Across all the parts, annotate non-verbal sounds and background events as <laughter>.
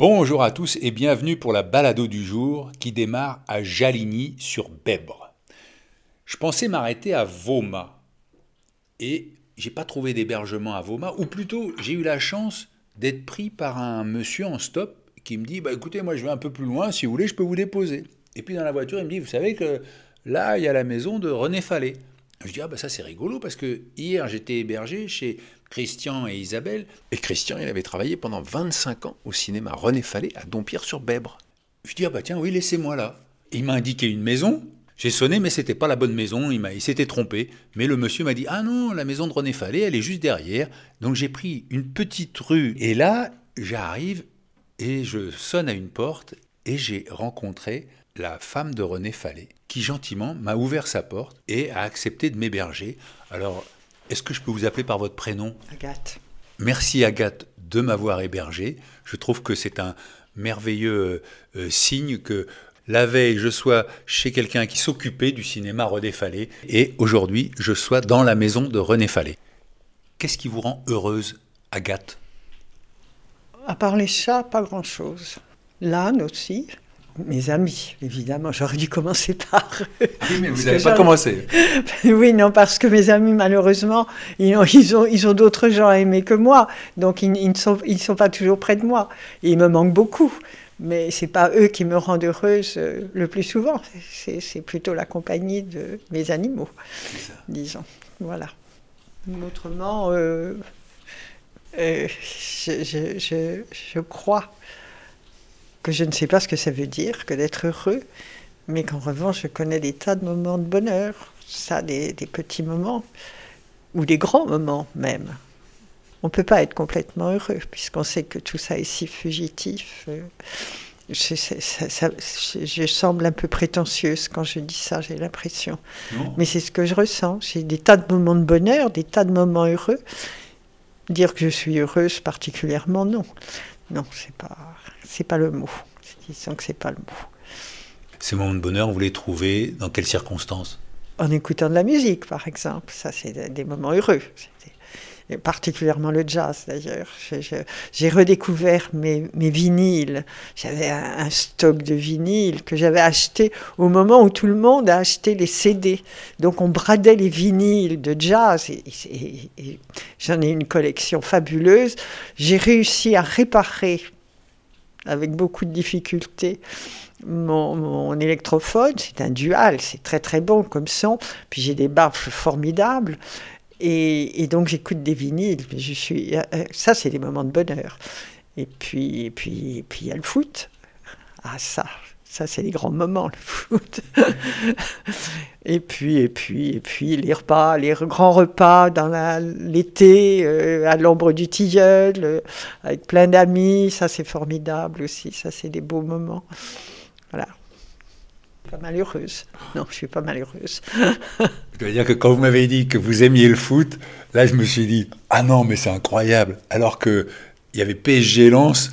Bonjour à tous et bienvenue pour la balado du jour qui démarre à Jaligny sur Bèbre. Je pensais m'arrêter à Voma et j'ai pas trouvé d'hébergement à Voma ou plutôt j'ai eu la chance d'être pris par un monsieur en stop qui me dit bah écoutez moi je vais un peu plus loin si vous voulez je peux vous déposer. Et puis dans la voiture il me dit vous savez que là il y a la maison de René Fallet. Je dis ah bah ça c'est rigolo parce que hier j'étais hébergé chez Christian et Isabelle Et Christian, il avait travaillé pendant 25 ans au cinéma René Fallet à Dompierre-sur-Bèbre. Je dis, ah bah tiens, oui, laissez-moi là. Il m'a indiqué une maison. J'ai sonné, mais c'était pas la bonne maison. Il, m'a, il s'était trompé. Mais le monsieur m'a dit, ah non, la maison de René Fallet, elle est juste derrière. Donc j'ai pris une petite rue. Et là, j'arrive et je sonne à une porte et j'ai rencontré la femme de René Fallet qui gentiment m'a ouvert sa porte et a accepté de m'héberger. Alors, est-ce que je peux vous appeler par votre prénom? Agathe. Merci Agathe de m'avoir hébergé. Je trouve que c'est un merveilleux euh, signe que la veille, je sois chez quelqu'un qui s'occupait du cinéma René Fallet et aujourd'hui, je sois dans la maison de René Fallet. Qu'est-ce qui vous rend heureuse, Agathe? À part les chats, pas grand-chose. L'âne aussi. Mes amis, évidemment. J'aurais dû commencer par. eux. Oui, mais vous n'avez pas commencé. <laughs> oui, non, parce que mes amis, malheureusement, ils ont, ils ont, ils ont d'autres gens à aimer que moi. Donc, ils, ils ne sont, ils sont pas toujours près de moi. Et ils me manquent beaucoup. Mais c'est pas eux qui me rendent heureuse euh, le plus souvent. C'est c'est plutôt la compagnie de mes animaux, disons. Voilà. Autrement, euh, euh, je, je- je- je crois que je ne sais pas ce que ça veut dire que d'être heureux, mais qu'en revanche, je connais des tas de moments de bonheur, ça, des, des petits moments, ou des grands moments même. On ne peut pas être complètement heureux, puisqu'on sait que tout ça est si fugitif. euh, je, ça- ça- je- je semble un peu prétentieuse quand je dis ça, j'ai l'impression. Mais c'est ce que je ressens. J'ai des tas de moments de bonheur, des tas de moments heureux. Dire que je suis heureuse particulièrement, non. Non, c'est pas, c'est pas le mot. Disons que c'est pas le mot. Ces moments de bonheur, vous les trouvez dans quelles circonstances? En écoutant de la musique, par exemple, ça c'est des- moments heureux. Et particulièrement le jazz d'ailleurs. J'ai redécouvert mes, mes vinyles. J'avais un, un stock de vinyles que j'avais acheté au moment où tout le monde a acheté les CD. Donc on bradait les vinyles de jazz et, et- et j'en ai une collection fabuleuse. J'ai réussi à réparer avec beaucoup de difficultés mon, électrophone, c'est un dual, c'est très très bon comme son. Puis j'ai des baffles formidables. Et, donc j'écoute des vinyles. Je suis, euh, euh, ça, c'est des moments de bonheur. Et puis, et puis, et puis il y a le foot. Ah ça, ça c'est les grands moments, le foot. et puis, et puis, et puis les repas, les grands repas dans l'été, euh, à l'ombre du tilleul, euh, avec plein d'amis, ça c'est formidable aussi. Ça c'est des beaux moments. Voilà. Pas malheureuse. Non, je suis pas malheureuse. Je dois dire que quand vous m'avez dit que vous aimiez le foot, là je me suis dit ah non mais c'est incroyable. Alors que il y avait PSG Lens,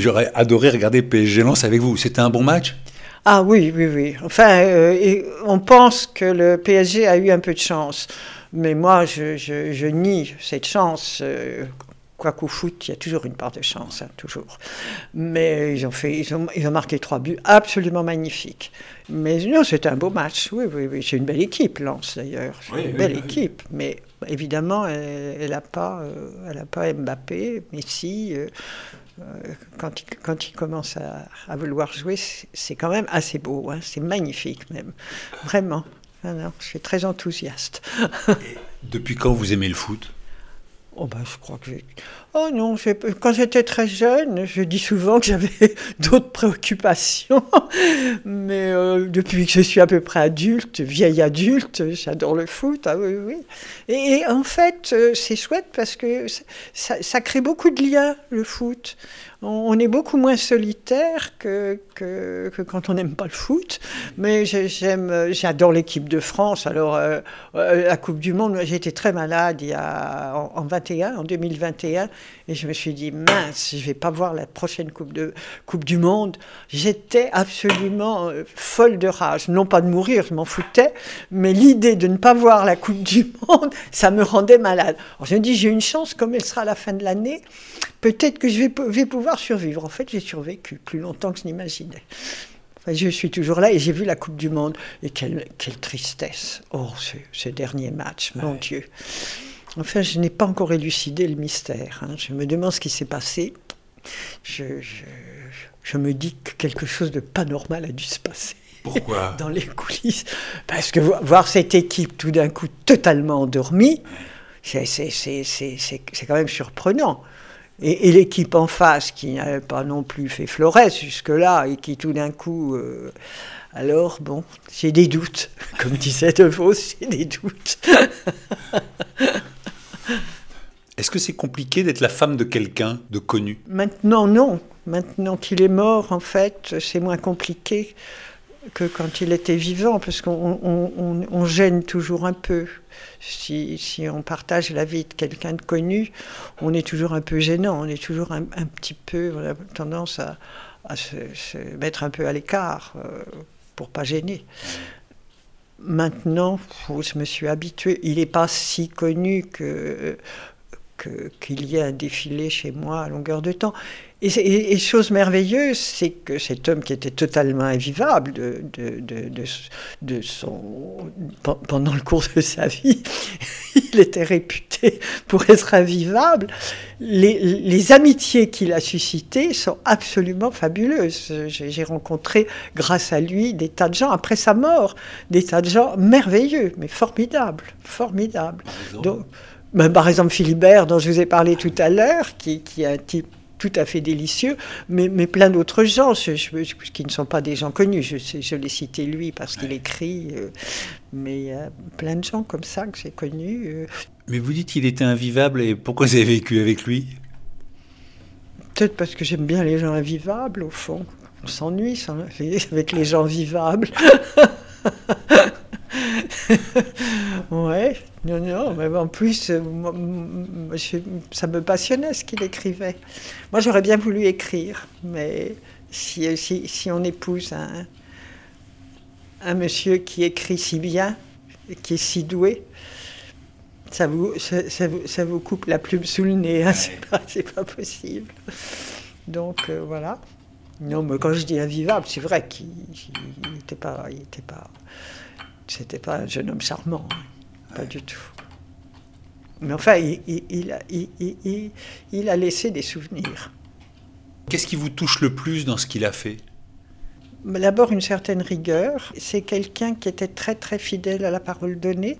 j'aurais adoré regarder PSG Lens avec vous. C'était un bon match? Ah oui, oui, oui. Enfin, euh, et on pense que le PSG a eu un peu de chance. Mais moi, je, je- je nie cette chance. euh, Quoiqu'au foot, il y a toujours une part de chance, hein, toujours. Mais ils ont, fait, ils, ont, ils ont marqué trois buts absolument magnifiques. Mais non, c'était un beau match. Oui, oui, oui. C'est une belle équipe, Lens, d'ailleurs. C'est Oui, une oui, belle oui. équipe. Mais évidemment, elle n'a pas, euh, elle a pas Mbappé, Messi. euh, quand, il, quand il commence à, vouloir jouer, c'est quand même assez beau. hein. C'est magnifique, même. Vraiment. Ah non, je suis très enthousiaste. Depuis quand vous aimez le foot? Oh ben, je crois que j'ai... Oh non, quand j'étais très jeune, je dis souvent que j'avais <laughs> d'autres préoccupations. <laughs> Mais euh, depuis que je suis à peu près adulte, vieille adulte, j'adore le foot. Ah oui, oui. Et, en fait, euh, c'est chouette parce que ça- ça crée beaucoup de liens, le foot. On, est beaucoup moins solitaire que, que, quand on n'aime pas le foot. Mais j'ai- j'aime, j'adore l'équipe de France. Alors, euh, euh, la Coupe du Monde, j'ai été très malade en 21, en 2021, et je me suis dit, mince, je vais pas voir la prochaine Coupe, de, coupe du Monde. J'étais absolument euh, folle de rage. Non pas de mourir, je m'en foutais, mais l'idée de ne pas voir la Coupe du Monde, <laughs> ça me rendait malade. Alors, je me dis, j'ai une chance, comme elle sera à la fin de l'année, peut-être que je vais, pou- vais pouvoir survivre. En fait, j'ai survécu plus longtemps que je n'imaginais. Enfin, je suis toujours là et j'ai vu la Coupe du Monde. Et quelle, quelle tristesse. Oh, ce, ce dernier match, mon Dieu. Enfin, je n'ai pas encore élucidé le mystère. hein. Je me demande ce qui s'est passé. Je, je- je me dis que quelque chose de pas normal a dû se passer. Pourquoi <laughs> Dans les coulisses. Parce que vo- voir cette équipe tout d'un coup totalement endormie, c'est quand même surprenant. Et, et l'équipe en face, qui n'avait pas non plus fait florès jusque-là, et qui tout d'un coup. euh, alors, bon, j'ai des doutes. <laughs> Comme disait De Vos, j'ai des doutes. <laughs> Est-ce que c'est compliqué d'être la femme de quelqu'un de connu? Maintenant, non. Maintenant qu'il est mort, en fait, c'est moins compliqué que quand il était vivant, parce qu'on on- on- on gêne toujours un peu. Si, on partage la vie de quelqu'un de connu, on est toujours un peu gênant, on est toujours un, petit peu, on a tendance à, se, mettre un peu à l'écart euh, pour pas gêner. Maintenant, je me suis habituée. Il n'est pas si connu que- qu'il y ait un défilé chez moi à longueur de temps. Et, c'est- et- et chose merveilleuse, c'est que cet homme qui était totalement invivable de, de, de, de- de son, pen- pendant le cours de sa vie, <laughs> il était réputé pour être invivable. Les, les amitiés qu'il a suscitées sont absolument fabuleuses. J'ai j'ai rencontré, grâce à lui, des tas de gens, après sa mort, des tas de gens merveilleux, mais formidables, formidables. Donc, ben, par exemple, Philibert, dont je vous ai parlé tout à l'heure, qui, qui est un type tout à fait délicieux, mais, mais plein d'autres gens je- je- qui ne sont pas des gens connus. Je, l'ai cité lui parce qu'il écrit, euh, mais il y a plein de gens comme ça que j'ai connus. euh. Mais vous dites qu'il était invivable et pourquoi vous avez vécu avec lui? Peut-être parce que j'aime bien les gens invivables, au fond. On s'ennuie <laughs> avec les gens vivables. <laughs> <laughs> ouais, non, non, mais en plus, euh, moi, moi, je- ça me passionnait ce qu'il écrivait. Moi, j'aurais bien voulu écrire, mais si, si, si on épouse un, un monsieur qui écrit si bien, qui est si doué, ça vous, ça, ça vous, ça vous coupe la plume sous le nez, hein, c'est pas, possible. Donc euh, voilà. Non, mais quand je dis invivable, c'est vrai qu'il n'était pas, il était pas, c'était pas un jeune homme charmant, hein, pas du tout. Mais enfin, il, il- il a, il- laissé des souvenirs. Qu'est-ce qui vous touche le plus dans ce qu'il a fait? D'abord, une certaine rigueur. C'est quelqu'un qui était très, très fidèle à la parole donnée.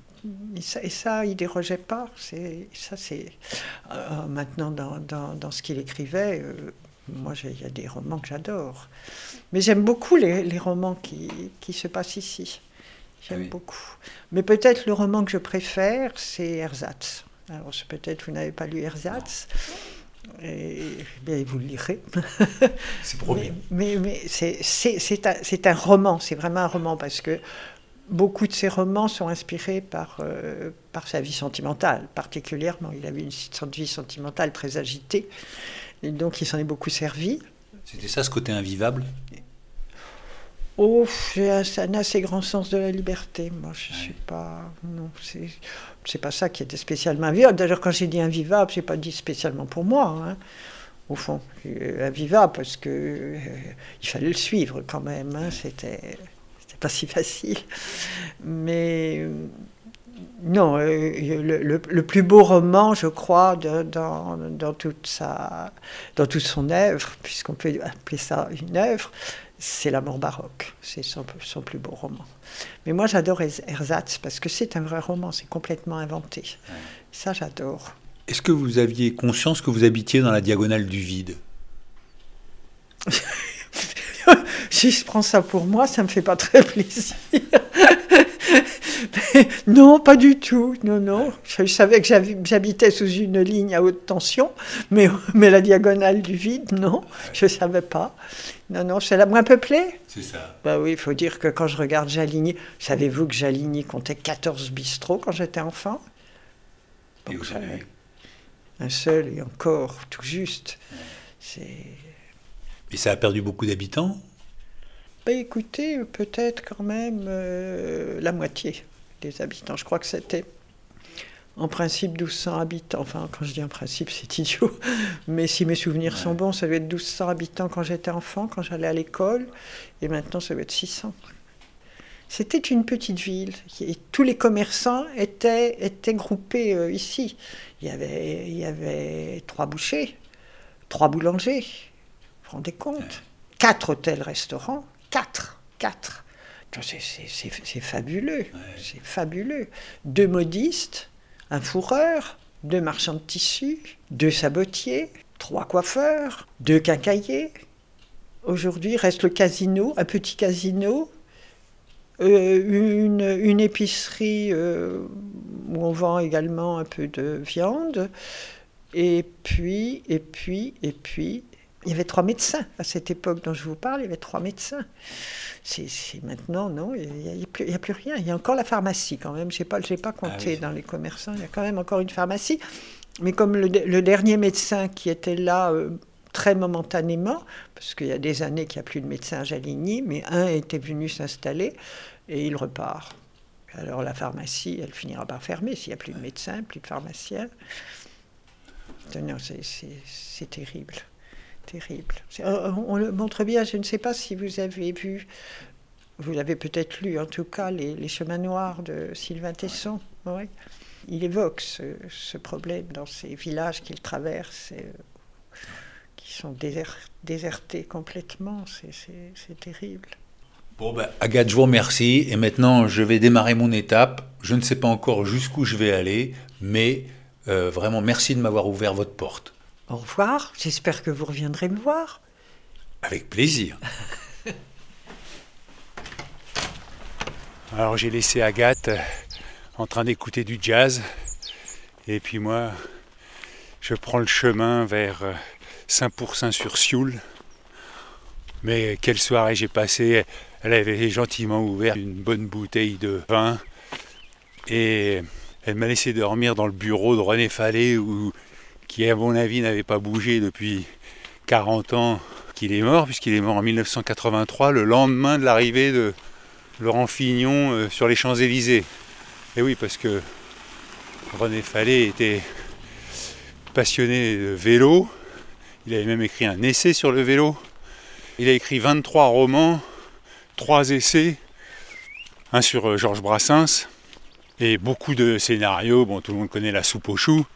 Et ça, et ça il dérogeait pas. C'est, ça, c'est. euh, maintenant, dans, dans, dans ce qu'il écrivait, euh, moi, il y a des romans que j'adore. Mais j'aime beaucoup les, les romans qui, qui se passent ici. J'aime Ah oui. beaucoup. Mais peut-être le roman que je préfère, c'est Ersatz. Alors, peut-être vous n'avez pas lu Ersatz. Et, bien, vous le lirez. <laughs> C'est Mais, mais, mais un, c'est un roman, c'est vraiment un roman, parce que beaucoup de ses romans sont inspirés par, euh, par sa vie sentimentale, particulièrement. Il avait une vie sentimentale très agitée, et donc il s'en est beaucoup servi. C'était ça ce côté invivable? Oh, j'ai un, un assez grand sens de la liberté. Moi, je suis pas. Non, c'est, pas ça qui était spécialement invivable. D'ailleurs, quand j'ai dit invivable, j'ai pas dit spécialement pour moi. hein. Au fond, Euh, invivable parce que euh, il fallait le suivre quand même. hein. C'était, c'était pas si facile. Mais euh, non, euh, le, le- le plus beau roman, je crois, de- dans, dans toute sa, dans toute son œuvre, puisqu'on peut appeler ça une œuvre, c'est La mort baroque. C'est son, son plus beau roman. Mais moi, j'adore Ersatz parce que c'est un vrai roman, c'est complètement inventé. Ça, j'adore. Est-ce que vous aviez conscience que vous habitiez dans la diagonale du vide? <laughs> Si je prends ça pour moi, ça me fait pas très plaisir. <laughs> <laughs> non, pas du tout. Non, non. Je, savais que j'habitais sous une ligne à haute tension, mais, <laughs> mais la diagonale du vide, non, je ne savais pas. Non, non, c'est la moins peuplée. C'est ça. Bah oui, il faut dire que quand je regarde Jaligny, savez-vous que Jaligny comptait 14 bistrots quand j'étais enfant? Et vous savez Un seul et encore, tout juste. C'est. Et ça a perdu beaucoup d'habitants? Bah, écoutez, peut-être quand même euh, la moitié des habitants. Je crois que c'était en principe 1200 habitants. Enfin, quand je dis en principe, c'est idiot. <laughs> Mais si mes souvenirs sont bons, ça devait être 1200 habitants quand j'étais enfant, quand j'allais à l'école. Et maintenant, ça doit être 600. C'était une petite ville. Et tous les commerçants étaient, étaient groupés euh, ici. Il y, avait, il y avait trois bouchers, trois boulangers. Vous vous rendez compte? Quatre hôtels-restaurants. Quatre. Quatre. C'est fabuleux. C'est fabuleux. Deux modistes, un fourreur, deux marchands de tissus, deux sabotiers, trois coiffeurs, deux quincailliers. Aujourd'hui, reste le casino, un petit casino, euh, une, épicerie euh, où on vend également un peu de viande, et puis, et puis, et puis, il y avait trois médecins à cette époque dont je vous parle, il y avait trois médecins. C'est maintenant, non, il n'y a, plus rien. Il y a encore la pharmacie quand même. Je n'ai pas, pas compté ah dans les commerçants. Il y a quand même encore une pharmacie. Mais comme le, dernier médecin qui était là euh, très momentanément, parce qu'il y a des années qu'il n'y a plus de médecin à Jaligny, mais un était venu s'installer et il repart. Alors la pharmacie, elle finira par fermer s'il n'y a plus de médecins, plus de pharmaciens. C'est terrible terrible. Euh, on, le montre bien, je ne sais pas si vous avez vu, vous l'avez peut-être lu en tout cas, les, chemins noirs de Sylvain Tesson. Il évoque ce, problème dans ces villages qu'il traverse, euh, qui sont désertés complètement. C'est terrible. Bon, ben, Agathe, je vous remercie. Et maintenant, je vais démarrer mon étape. Je ne sais pas encore jusqu'où je vais aller, mais euh, vraiment, merci de m'avoir ouvert votre porte. Au revoir, j'espère que vous reviendrez me voir. Avec plaisir. Alors j'ai laissé Agathe euh, en train d'écouter du jazz. Et puis moi, je prends le chemin vers euh, Saint-Pourçain-sur-Sioule. Mais quelle soirée j'ai passé. Elle avait gentiment ouvert une bonne bouteille de vin. Et elle m'a laissé dormir dans le bureau de René Fallet où qui à mon avis n'avait pas bougé depuis 40 ans, qu'il est mort, puisqu'il est mort en 1983, le lendemain de l'arrivée de Laurent Fignon euh, sur les Champs-Élysées. Et oui, parce que René Fallet était passionné de vélo, il avait même écrit un essai sur le vélo, il a écrit 23 romans, 3 essais, un sur euh, Georges Brassens, et beaucoup de scénarios, bon tout le monde connaît la soupe aux choux,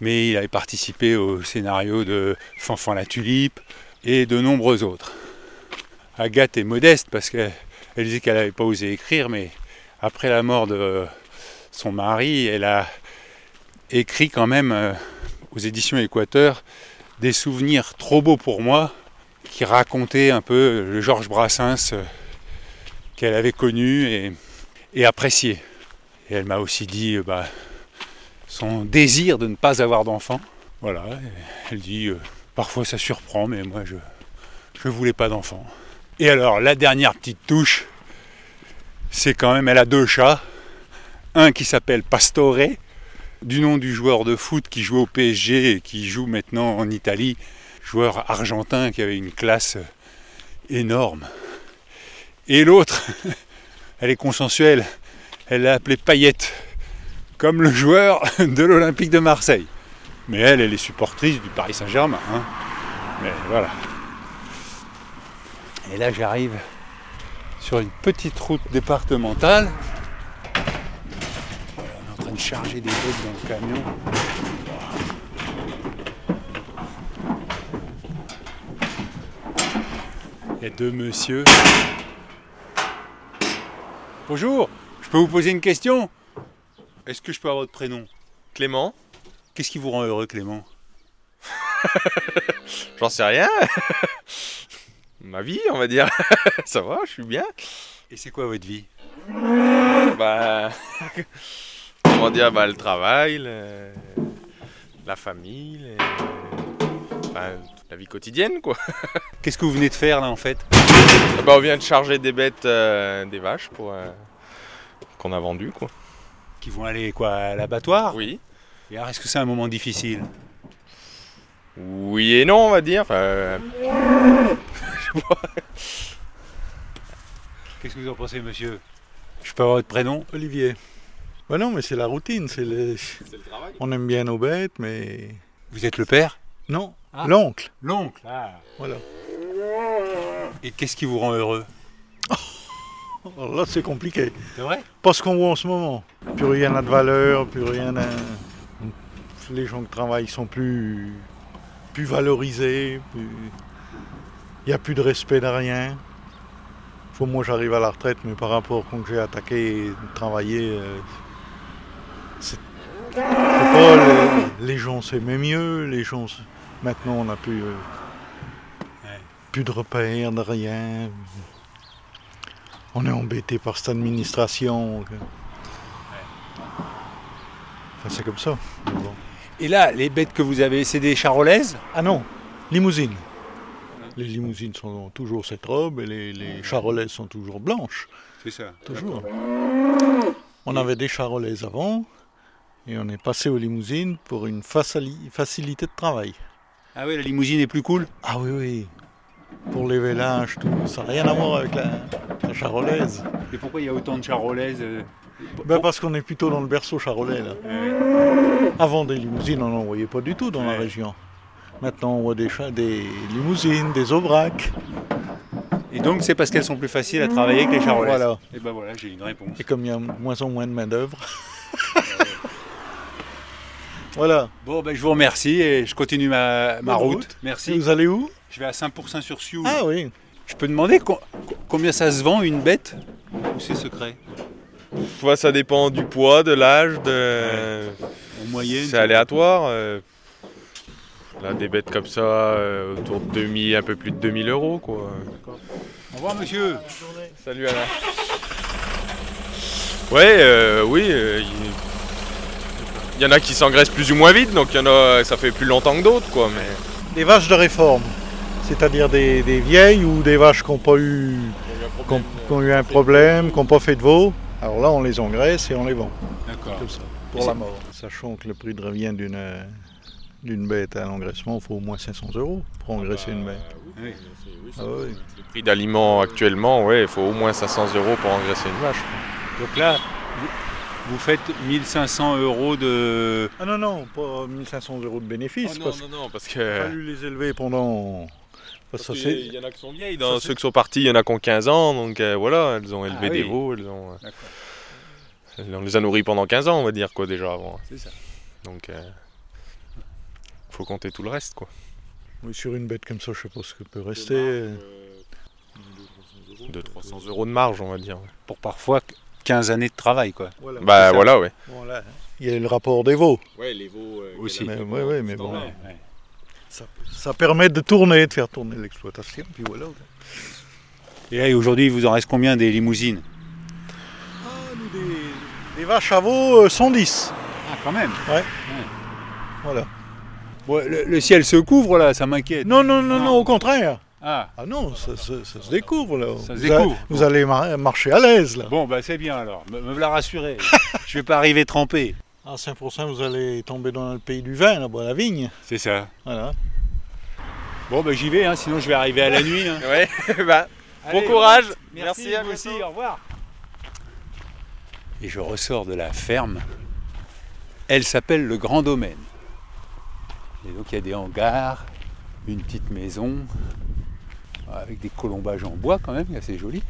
mais il avait participé au scénario de Fanfan la tulipe et de nombreux autres. Agathe est modeste parce qu'elle disait qu'elle n'avait pas osé écrire, mais après la mort de son mari, elle a écrit quand même euh, aux éditions Équateur des souvenirs trop beaux pour moi qui racontaient un peu le Georges Brassens euh, qu'elle avait connu et, apprécié. Et elle m'a aussi dit, bah, son désir de ne pas avoir d'enfant. Voilà, elle dit euh, parfois ça surprend, mais moi je ne voulais pas d'enfant. Et alors la dernière petite touche, c'est quand même elle a deux chats, un qui s'appelle Pastore, du nom du joueur de foot qui joue au PSG et qui joue maintenant en Italie, joueur argentin qui avait une classe énorme. Et l'autre, <laughs> elle est consensuelle, elle l'a appelé Paillette comme le joueur <laughs> de l'Olympique de Marseille. Mais elle, elle est supportrice du Paris Saint-Germain. Hein. Mais voilà. Et là, j'arrive sur une petite route départementale. on est en train de charger des bottes dans le camion. Il y a deux monsieur. Bonjour, je peux vous poser une question? Est-ce que je peux avoir votre prénom Clément. Qu'est-ce qui vous rend heureux, Clément <laughs> J'en sais rien. <laughs> Ma vie, on va dire. <laughs> Ça va, je suis bien. Et c'est quoi votre vie Bah. Comment dire bah, Le travail, le- la famille, enfin, la vie quotidienne, quoi. Qu'est-ce que vous venez de faire là en fait Bah, on vient de charger des bêtes, euh, des vaches, pour euh, qu'on a vendues, quoi. Qui vont aller quoi à l'abattoir Oui. Et alors, est-ce que c'est un moment difficile? Oui et non, on va dire. Enfin, <laughs> Qu'est-ce que vous en pensez, monsieur? Je peux avoir votre prénom Olivier. Ben non, mais c'est la routine. C'est les... On aime bien nos bêtes, mais. Vous êtes le père? Non, Ah. l'oncle. L'oncle. Voilà. Et qu'est-ce qui vous rend heureux? Alors là, c'est compliqué. C'est vrai? Pas ce qu'on voit en ce moment. Plus rien n'a de valeur, plus rien n'a. Les gens qui travaillent sont plus, plus valorisés. plus- Il n'y a plus de respect de rien. Faut moi, j'arrive à la retraite, mais par rapport quand j'ai attaqué et travaillé, euh, c'est c'est pas les, les gens s'aimaient mieux. Les gens, maintenant, on n'a plus, euh, plus de repères, de rien. On est embêté par cette administration. Enfin, c'est comme ça. bon. Et là, les bêtes que vous avez, c'est des charolaises? Ah non, limousine. Les limousines sont toujours cette robe et les, les charolaises sont toujours blanches. C'est ça. Toujours. On avait des charolaises avant et on est passé aux limousines pour une facili- facilité de travail. Ah oui, la limousine est plus cool? Ah oui, oui. Pour les vélages, tout. Ça n'a rien à voir avec la, la charolaise. Et pourquoi il y a autant de charolaises euh, Ben parce qu'on est plutôt dans le berceau charolais là. Avant des limousines, on n'en voyait pas du tout dans la région. Maintenant, on voit des, limousines, des aubracs. Et donc, c'est parce qu'elles sont plus faciles à travailler que les charolaises Voilà. Et ben voilà, j'ai une réponse. Et comme il y a moins en moins de main-d'œuvre. <laughs> voilà. Bon, ben, je vous remercie et je continue ma, ma Bonne route. route. Merci. Vous allez où? Je vais à 5% sur Sioux. Ah oui. Je peux demander co- co- combien ça se vend une bête? Ou c'est secret? Ça dépend du poids, de l'âge, de. En moyenne C'est aléatoire. euh, Là, des bêtes comme ça, euh, autour de 2000, un peu plus de 2000 euros, quoi. Au revoir, monsieur. Salut Alain. Ouais, euh, oui. euh, Il il y en a qui s'engraissent plus ou moins vite, donc il y en a, ça fait plus longtemps que d'autres, quoi. Mais Des vaches de réforme. C'est-à-dire des, des vieilles ou des vaches qui n'ont pas eu, qui ont, qui ont eu un problème, qui n'ont pas fait de veau. Alors là, on les engraisse et on les vend. D'accord. Pour la mort. Sachant que le prix de revient d'une d'une bête à l'engraissement, il faut au moins 500 euros pour engraisser une bête. Oui. Ah oui. le prix d'aliment actuellement, ouais, il faut au moins 500 euros pour engraisser une vache. Donc là, vous, vous faites 1500 euros de. Ah non, non, pas 1500 euros de bénéfices. Oh, non, non, non, parce a que. fallu les élever pendant. Parce que ça, c'est- Il y en a qui sont vieilles. Dans ceux qui sont partis, il y en a qui ont 15 ans, donc euh, voilà, elles ont élevé Ah des oui. veaux, elles ont. euh, on les a nourris pendant 15 ans, on va dire, quoi, déjà avant. C'est ça. Donc, euh, faut compter tout le reste, quoi. oui, sur une bête comme ça, je sais pas ce que peut rester. 200-300 euros de marge, on va dire. Pour parfois 15 années de travail, quoi. Voilà. Bah voilà, ouais. Bon, là, il y a le rapport des veaux. Ouais, les veaux Aussi. Mais, ouais, ouais, mais bon, Ouais, ouais. Ça, ça permet de tourner, de faire tourner l'exploitation. Puis voilà. Et là, aujourd'hui, il vous en reste combien des limousines? Ah, nous, des, des vaches à veau, euh, 110. Ah, quand même. Voilà. Ouais, le, le ciel se couvre là, ça m'inquiète. Non, non, non, non, au contraire. Ah, Ah non, ça, ça- ça se découvre là. Ça se vous découvre. a- vous allez mar- marcher à l'aise là. bon, bah c'est bien alors. Me, me la rassurer. <laughs> Je vais pas arriver trempé. À Saint-Pourçain, vous allez tomber dans le pays du vin, là-bas, la vigne. C'est ça. Voilà. Bon, bah j'y vais, hein, sinon je vais arriver à la nuit. hein. <laughs> Ouais, <laughs> bah, bon Allez, courage. Merci, Merci, à vous aussi, au revoir. Et je ressors de la ferme. Elle s'appelle le Grand Domaine. Et donc il y a des hangars, une petite maison, avec des colombages en bois quand même, assez joli.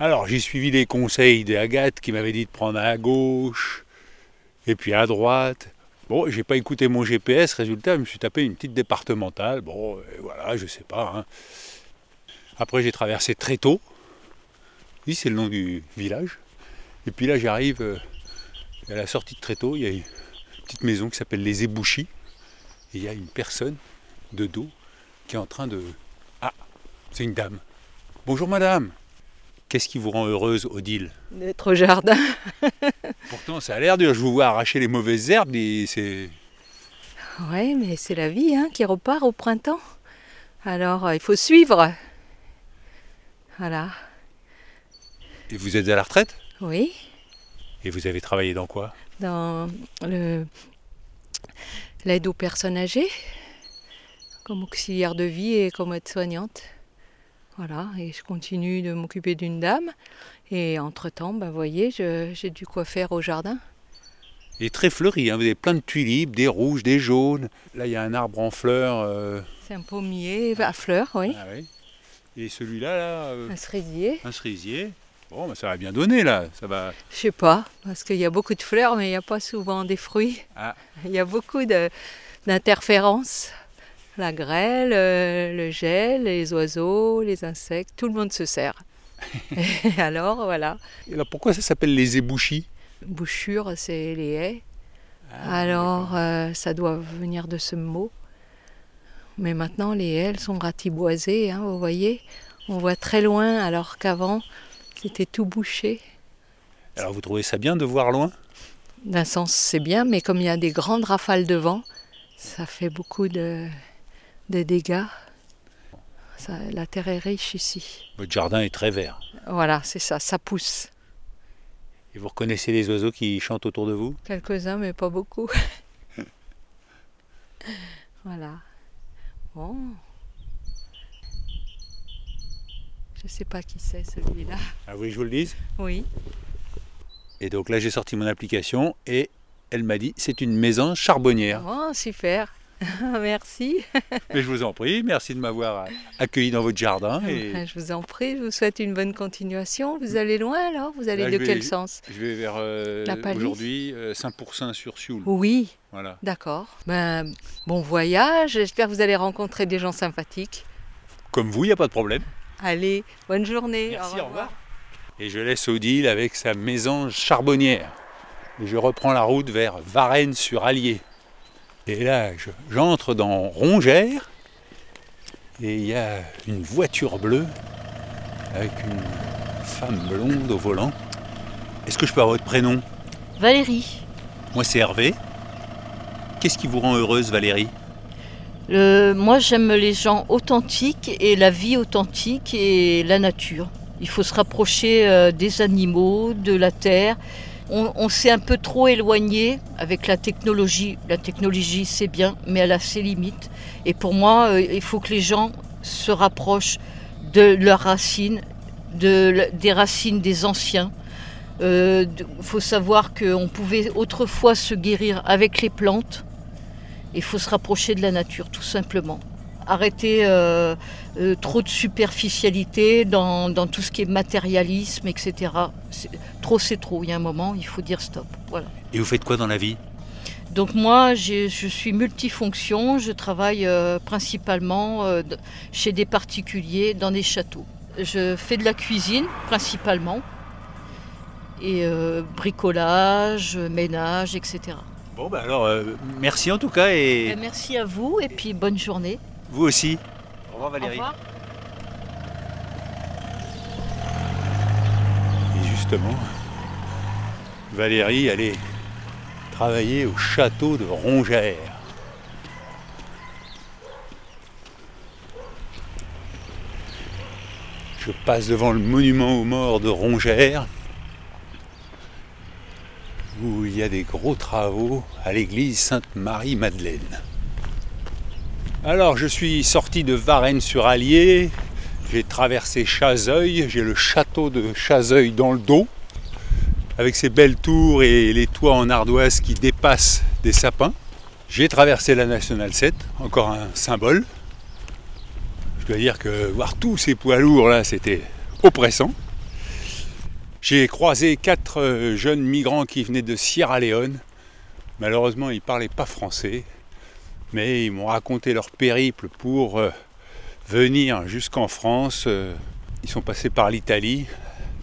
Alors j'ai suivi les conseils d'Agathe qui m'avait dit de prendre à gauche et puis à droite. Bon, j'ai pas écouté mon GPS, résultat, je me suis tapé une petite départementale. Bon, voilà, je sais pas. hein. Après, j'ai traversé très tôt. Oui, c'est le nom du village. Et puis là, j'arrive euh, à la sortie de Tréteau, il y a une petite maison qui s'appelle les Ébouchis. Et il y a une personne de dos qui est en train de. Ah, c'est une dame. Bonjour madame. Qu'est-ce qui vous rend heureuse, Odile D'être au jardin. <laughs> Pourtant, ça a l'air dur. Je vous vois arracher les mauvaises herbes et c'est. Oui, mais c'est la vie hein, qui repart au printemps. Alors, euh, il faut suivre. Voilà. Et vous êtes à la retraite? Oui, Et vous avez travaillé dans quoi? Dans le l'aide aux personnes âgées, comme auxiliaire de vie et comme aide-soignante. Voilà, et je continue de m'occuper d'une dame. Et entre-temps, ben, vous voyez, je- j'ai du quoi faire au jardin. Et très fleuri, hein. vous avez plein de tulipes, des rouges, des jaunes. Là, il y a un arbre en fleurs. euh, C'est un pommier à fleurs, oui. Ah oui. Et celui-là, là, euh, Un cerisier. un cerisier. Bon, bah, ça va bien donner là. Ça va. Je sais pas, parce qu'il y a beaucoup de fleurs, mais il n'y a pas souvent des fruits. Ah. Il y a beaucoup d'interférences. La grêle, euh, le gel, les oiseaux, les insectes, tout le monde se sert. <laughs> Et alors, voilà. Et alors, pourquoi ça s'appelle les ébouchis? Bouchure, c'est les haies. Ah, alors, euh, ça doit venir de ce mot. Mais maintenant, les haies, elles sont ratiboisées, hein, vous voyez. On voit très loin, alors qu'avant, c'était tout bouché. Alors, vous trouvez ça bien de voir loin? D'un sens, c'est bien, mais comme il y a des grandes rafales de vent, ça fait beaucoup de, de dégâts. Ça- la terre est riche ici. Votre jardin est très vert. Voilà, c'est ça, ça pousse. Et vous reconnaissez les oiseaux qui chantent autour de vous? Quelques-uns, mais pas beaucoup. <laughs> voilà. Bon. Je sais pas qui c'est celui-là. Ah, vous voulez que je vous le dise? Oui. Et donc là, j'ai sorti mon application et elle m'a dit c'est une maison charbonnière. Oh, super. <laughs> Merci. Mais je vous en prie, merci de m'avoir accueilli dans votre jardin. Et Je vous en prie, je vous souhaite une bonne continuation. Vous allez loin alors Vous allez Là, de vais- quel sens je vais vers euh, aujourd'hui euh, 5% sur Sioule. Oui, Voilà. d'accord. Ben, bon voyage. J'espère que vous allez rencontrer des gens sympathiques. Comme vous, il n'y a pas de problème. Allez, bonne journée. Merci, au revoir. Et je laisse Odile avec sa maison charbonnière. Et je reprends la route vers Varennes-sur-Allier. Et là, je- j'entre dans Rongère. Et il y a une voiture bleue avec une femme blonde au volant. Est-ce que je peux avoir votre prénom? Valérie, Moi, c'est Hervé. Qu'est-ce qui vous rend heureuse, Valérie? Moi j'aime les gens authentiques et la vie authentique et la nature. Il faut se rapprocher euh, des animaux, de la terre. On, s'est un peu trop éloigné avec la technologie. La technologie c'est bien, mais elle a ses limites. Et pour moi, euh, il faut que les gens se rapprochent de leurs racines, des racines des anciens. Il faut savoir qu'on pouvait autrefois se guérir avec les plantes. Il faut se rapprocher de la nature, tout simplement. Arrêter euh, euh, trop de superficialité dans, dans tout ce qui est matérialisme, etc. Trop, c'est trop. Il y a un moment, il faut dire stop. Voilà. Et vous faites quoi dans la vie? Donc moi, je suis multifonction. Je travaille euh, principalement euh, chez des particuliers dans des châteaux. Je fais de la cuisine principalement et euh, bricolage, ménage, etc. Bon, bah alors, merci en tout cas et Euh, Merci à vous et puis bonne journée. Vous aussi. Au revoir, Au Valérie. revoir. Et justement, Valérie allait travailler au château de Rongère. Je passe devant le monument aux morts de Rongère, où il y a des gros travaux à l'église Sainte-Marie-Madeleine. Alors, je suis sorti de Varennes-sur-Allier, j'ai traversé Chazeuil, j'ai le château de Chazeuil dans le dos, avec ses belles tours et les toits en ardoise qui dépassent des sapins. J'ai traversé la Nationale 7, encore un symbole. Je dois dire que voir tous ces poids lourds là, c'était oppressant. J'ai croisé quatre euh, jeunes migrants qui venaient de Sierra Leone. Malheureusement, ils ne parlaient pas français, mais ils m'ont raconté leur périple pour euh, venir jusqu'en France. Euh, Ils sont passés par l'Italie.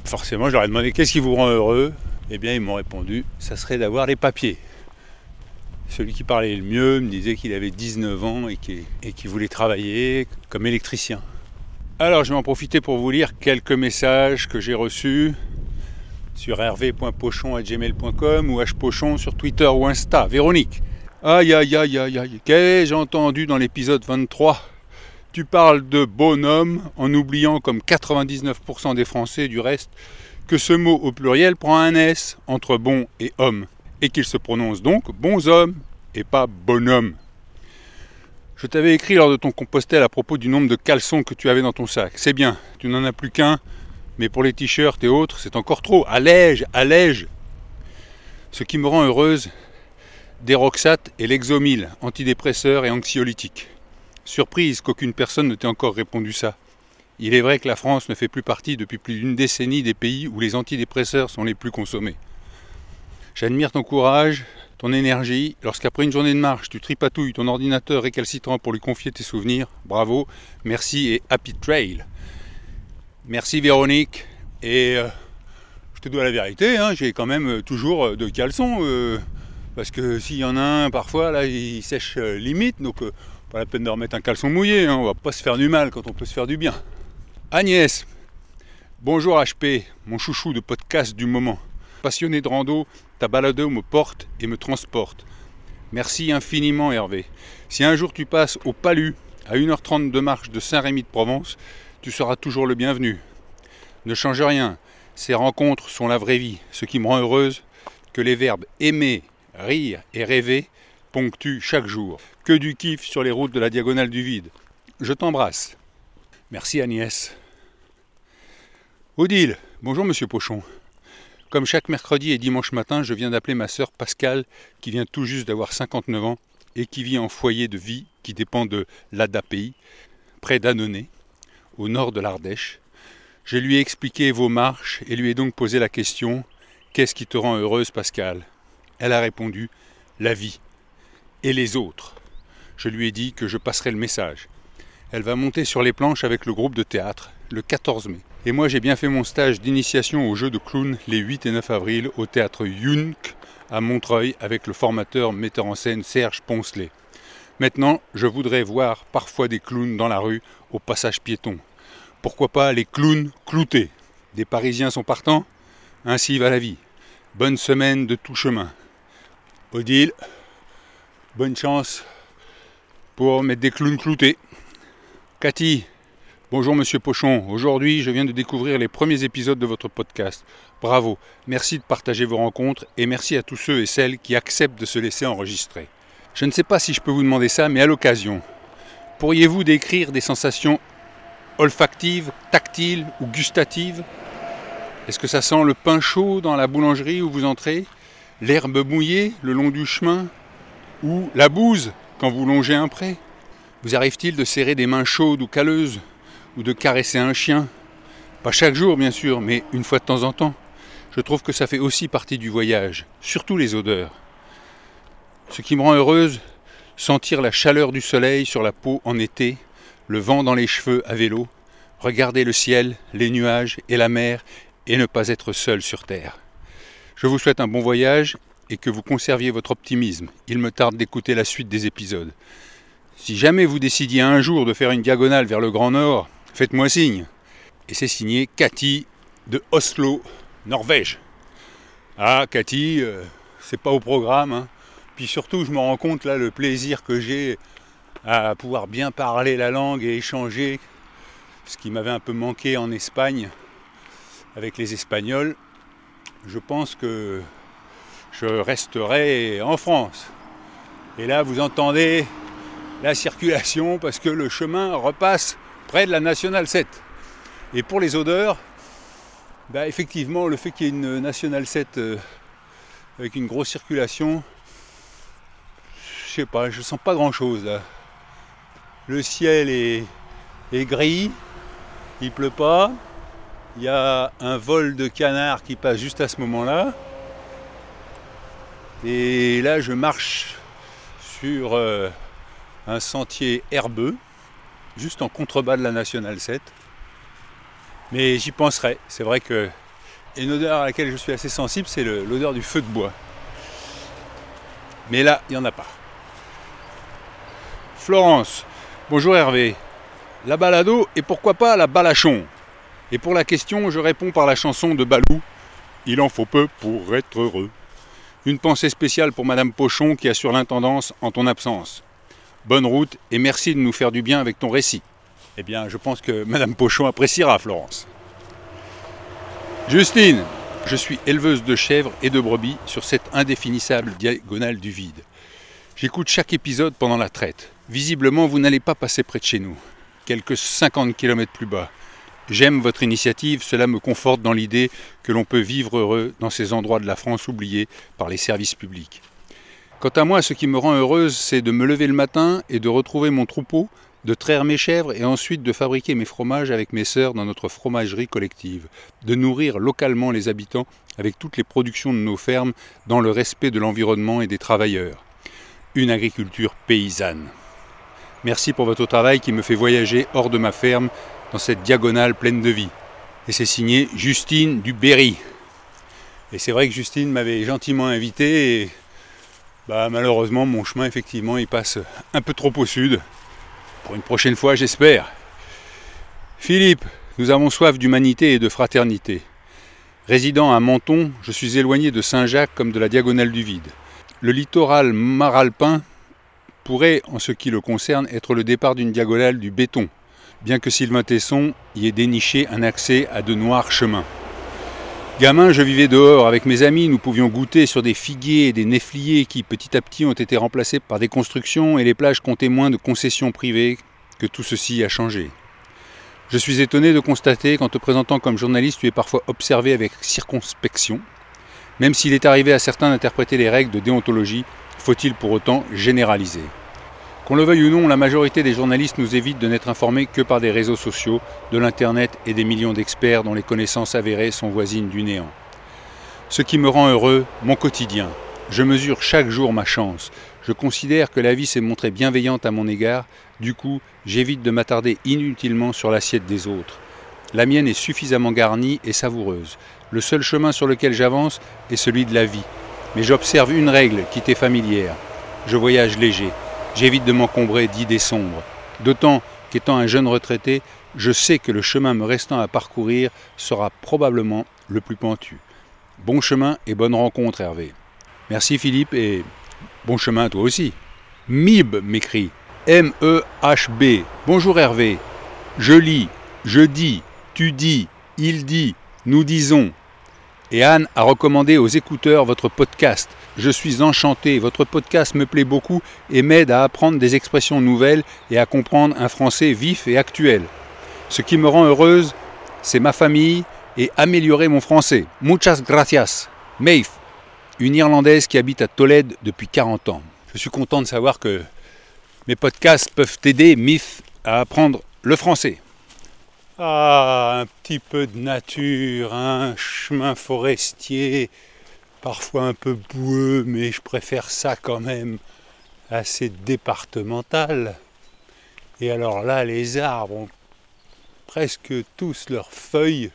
Forcément, je leur ai demandé qu'est-ce qui vous rend heureux? Eh bien, ils m'ont répondu, ça serait d'avoir les papiers. Celui qui parlait le mieux me disait qu'il avait 19 ans et qu'il voulait travailler comme électricien. Alors, je vais en profiter pour vous lire quelques messages que j'ai reçus sur hervé.pochon.gmail.com ou hpochon sur Twitter ou Insta. Véronique. Aïe aïe aïe aïe aïe. Qu'ai-je entendu dans l'épisode 23 Tu parles de bonhomme en oubliant comme 99% des Français du reste que ce mot au pluriel prend un S entre bon et homme et qu'il se prononce donc bons hommes et pas bonhomme. Je t'avais écrit lors de ton compostel à propos du nombre de caleçons que tu avais dans ton sac. C'est bien, tu n'en as plus qu'un, mais pour les t-shirts et autres, c'est encore trop. Allège, allège. Ce qui me rend heureuse, Deroxate et l'Exomil, antidépresseur et anxiolytique. Surprise qu'aucune personne ne t'ait encore répondu ça. Il est vrai que la France ne fait plus partie depuis plus d'une décennie des pays où les antidépresseurs sont les plus consommés. J'admire ton courage, ton énergie. Lorsqu'après une journée de marche, tu tripatouilles ton ordinateur récalcitrant pour lui confier tes souvenirs, bravo, merci et happy trail. Merci Véronique. Et euh, je te dois la vérité, hein, j'ai quand même euh, toujours euh, de caleçons. Parce que s'il y en a un, parfois, là, il sèche limite. Donc, pas la peine de remettre un caleçon mouillé. Hein, on va pas se faire du mal quand on peut se faire du bien. Agnès. Bonjour HP, mon chouchou de podcast du moment. Passionné de rando, ta balado me porte et me transporte. Merci infiniment Hervé. Si un jour tu passes au Palu, à 1h30 de marche de Saint-Rémy de Provence, tu seras toujours le bienvenu. Ne change rien, ces rencontres sont la vraie vie, ce qui me rend heureuse, que les verbes aimer, rire et rêver ponctuent chaque jour. Que du kiff sur les routes de la diagonale du vide. Je t'embrasse. Merci Agnès. Odile, bonjour Monsieur Pochon. Comme chaque mercredi et dimanche matin, je viens d'appeler ma sœur Pascale, qui vient tout juste d'avoir 59 ans et qui vit en foyer de vie qui dépend de l'ADAPI, près d'Annonay, au nord de l'Ardèche. Je lui ai expliqué vos marches et lui ai donc posé la question Qu'est-ce qui te rend heureuse, Pascale? Elle a répondu La vie et les autres. Je lui ai dit que je passerai le message. Elle va monter sur les planches avec le groupe de théâtre le 14 mai. Et moi j'ai bien fait mon stage d'initiation au jeu de clown les 8 et 9 avril au théâtre Yunk à Montreuil avec le formateur metteur en scène Serge Poncelet. Maintenant, je voudrais voir parfois des clowns dans la rue au passage piéton. Pourquoi pas les clowns cloutés? Des Parisiens sont partants? Ainsi va la vie. Bonne semaine de tout chemin. Odile, bonne chance pour mettre des clowns cloutés. Cathy, Bonjour Monsieur Pochon, aujourd'hui je viens de découvrir les premiers épisodes de votre podcast. Bravo, merci de partager vos rencontres et merci à tous ceux et celles qui acceptent de se laisser enregistrer. Je ne sais pas si je peux vous demander ça, mais à l'occasion, pourriez-vous décrire des sensations olfactives, tactiles ou gustatives? Est-ce que ça sent le pain chaud dans la boulangerie où vous entrez? L'herbe mouillée le long du chemin Ou la bouse quand vous longez un pré? Vous arrive-t-il de serrer des mains chaudes ou calleuses ou de caresser un chien? Pas chaque jour, bien sûr, mais une fois de temps en temps. Je trouve que ça fait aussi partie du voyage, surtout les odeurs. Ce qui me rend heureuse, sentir la chaleur du soleil sur la peau en été, le vent dans les cheveux à vélo, regarder le ciel, les nuages et la mer et ne pas être seul sur Terre. Je vous souhaite un bon voyage et que vous conserviez votre optimisme. Il me tarde d'écouter la suite des épisodes. Si jamais vous décidiez un jour de faire une diagonale vers le Grand Nord, faites-moi signe. Et c'est signé Cathy de Oslo, Norvège. Ah, Cathy, euh, c'est pas au programme. Hein. Puis surtout, je me rends compte là le plaisir que j'ai à pouvoir bien parler la langue et échanger, ce qui m'avait un peu manqué en Espagne avec les Espagnols. Je pense que je resterai en France. Et là, vous entendez la circulation parce que le chemin repasse près de la Nationale 7. Et pour les odeurs, bah, effectivement, le fait qu'il y ait une Nationale 7 euh, avec une grosse circulation, je sais pas, je sens pas grand chose. Le ciel est, est gris, il pleut pas, il y a un vol de canards qui passe juste à ce moment-là. Et là, je marche sur euh, un sentier herbeux, juste en contrebas de la Nationale 7. Mais j'y penserai. C'est vrai que une odeur à laquelle je suis assez sensible, c'est l'odeur du feu de bois. Mais là, il n'y en a pas. Florence, bonjour Hervé. La balado et pourquoi pas la balachon? Et pour la question, je réponds par la chanson de Balou. Il en faut peu pour être heureux. Une pensée spéciale pour Madame Pochon qui assure l'intendance en ton absence. Bonne route et merci de nous faire du bien avec ton récit. Eh bien, je pense que Madame Pochon appréciera, Florence. Justine, je suis éleveuse de chèvres et de brebis sur cette indéfinissable diagonale du vide. J'écoute chaque épisode pendant la traite. Visiblement, vous n'allez pas passer près de chez nous, quelques 50 km plus bas. J'aime votre initiative, cela me conforte dans l'idée que l'on peut vivre heureux dans ces endroits de la France oubliés par les services publics. Quant à moi, ce qui me rend heureuse, c'est de me lever le matin et de retrouver mon troupeau, de traire mes chèvres et ensuite de fabriquer mes fromages avec mes sœurs dans notre fromagerie collective, de nourrir localement les habitants avec toutes les productions de nos fermes dans le respect de l'environnement et des travailleurs. Une agriculture paysanne. Merci pour votre travail qui me fait voyager hors de ma ferme dans cette diagonale pleine de vie. Et c'est signé Justine Duberry. Et c'est vrai que Justine m'avait gentiment invité et bah, malheureusement mon chemin effectivement il passe un peu trop au sud. Pour une prochaine fois j'espère. Philippe, nous avons soif d'humanité et de fraternité. Résidant à Menton, je suis éloigné de Saint-Jacques comme de la diagonale du vide. Le littoral maralpin pourrait, en ce qui le concerne, être le départ d'une diagonale du béton, bien que Sylvain Tesson y ait déniché un accès à de noirs chemins. Gamin, je vivais dehors avec mes amis, nous pouvions goûter sur des figuiers et des néfliers qui petit à petit ont été remplacés par des constructions et les plages comptaient moins de concessions privées que tout ceci a changé. Je suis étonné de constater qu'en te présentant comme journaliste, tu es parfois observé avec circonspection. Même s'il est arrivé à certains d'interpréter les règles de déontologie, faut-il pour autant généraliser? Qu'on le veuille ou non, la majorité des journalistes nous évite de n'être informés que par des réseaux sociaux, de l'Internet et des millions d'experts dont les connaissances avérées sont voisines du néant. Ce qui me rend heureux, mon quotidien. Je mesure chaque jour ma chance. Je considère que la vie s'est montrée bienveillante à mon égard, du coup, j'évite de m'attarder inutilement sur l'assiette des autres. La mienne est suffisamment garnie et savoureuse. Le seul chemin sur lequel j'avance est celui de la vie. Mais j'observe une règle qui t'est familière. Je voyage léger. J'évite de m'encombrer d'idées sombres. D'autant qu'étant un jeune retraité, je sais que le chemin me restant à parcourir sera probablement le plus pentu. Bon chemin et bonne rencontre, Hervé. Merci Philippe et bon chemin à toi aussi. Mib m'écrit. M-E-H-B. Bonjour Hervé. Je lis, je dis, tu dis, il dit, nous disons. Et Anne a recommandé aux écouteurs votre podcast. Je suis enchanté, votre podcast me plaît beaucoup et m'aide à apprendre des expressions nouvelles et à comprendre un français vif et actuel. Ce qui me rend heureuse, c'est ma famille et améliorer mon français. Muchas gracias. Maeve, une Irlandaise qui habite à Tolède depuis 40 ans. Je suis content de savoir que mes podcasts peuvent t'aider, MIF, à apprendre le français. Ah, un petit peu de nature, un chemin forestier, parfois un peu boueux, mais je préfère ça quand même assez départemental. Et alors là, les arbres ont presque tous leurs feuilles,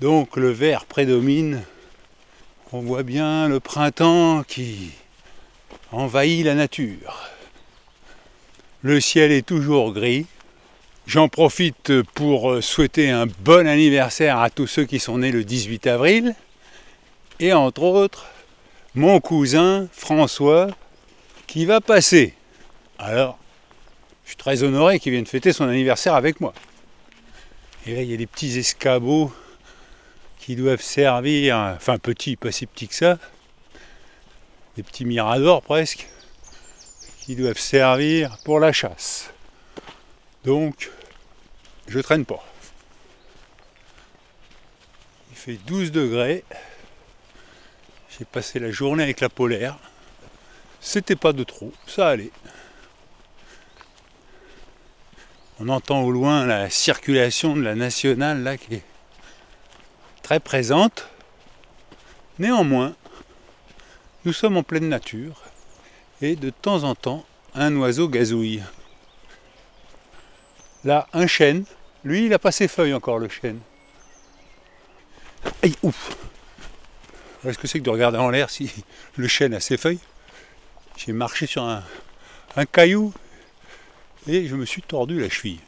donc le vert prédomine. On voit bien le printemps qui envahit la nature. Le ciel est toujours gris. J'en profite pour souhaiter un bon anniversaire à tous ceux qui sont nés le 18 avril. Et entre autres, mon cousin François qui va passer. Alors, je suis très honoré qu'il vienne fêter son anniversaire avec moi. Et là, il y a des petits escabeaux qui doivent servir, enfin petits, pas si petits que ça, des petits miradors presque, qui doivent servir pour la chasse. Donc, je traîne pas. Il fait 12 degrés. J'ai passé la journée avec la polaire. C'était pas de trop, ça allait. On entend au loin la circulation de la nationale là qui est très présente. Néanmoins, nous sommes en pleine nature et de temps en temps, un oiseau gazouille. Là, un chêne, lui, il n'a pas ses feuilles encore, le chêne. Aïe, ouf Est-ce que c'est que de regarder en l'air si <laughs> le chêne a ses feuilles? J'ai marché sur un, caillou et je me suis tordu la cheville.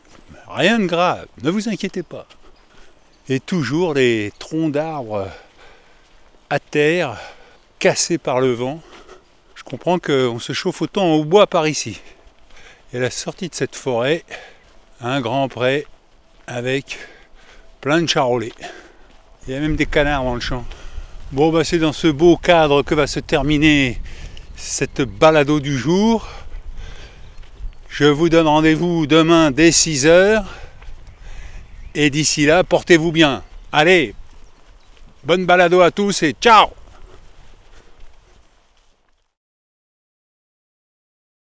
Rien de grave, ne vous inquiétez pas. Et toujours des troncs d'arbres à terre, cassés par le vent. Je comprends qu'on se chauffe autant au bois par ici. Et la sortie de cette forêt, un grand pré avec plein de charolais. Il y a même des canards dans le champ. Bon, bah, c'est dans ce beau cadre que va se terminer cette balado du jour. Je vous donne rendez-vous demain dès 6h. Et d'ici là, portez-vous bien. Allez, bonne balado à tous et ciao